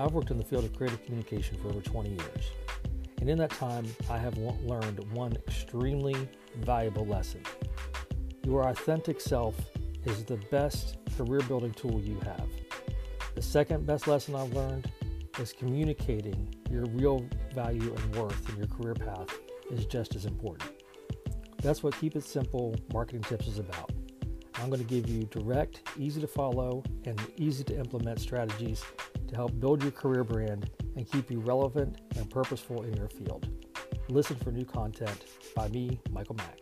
I've worked in the field of creative communication for over 20 years. And in that time, I have learned one extremely valuable lesson. Your authentic self is the best career building tool you have. The second best lesson I've learned is communicating your real value and worth in your career path is just as important. That's what Keep It Simple Marketing Tips is about. I'm going to give you direct, easy to follow, and easy to implement strategies to help build your career brand and keep you relevant and purposeful in your field. Listen for new content by me, Michael Mack.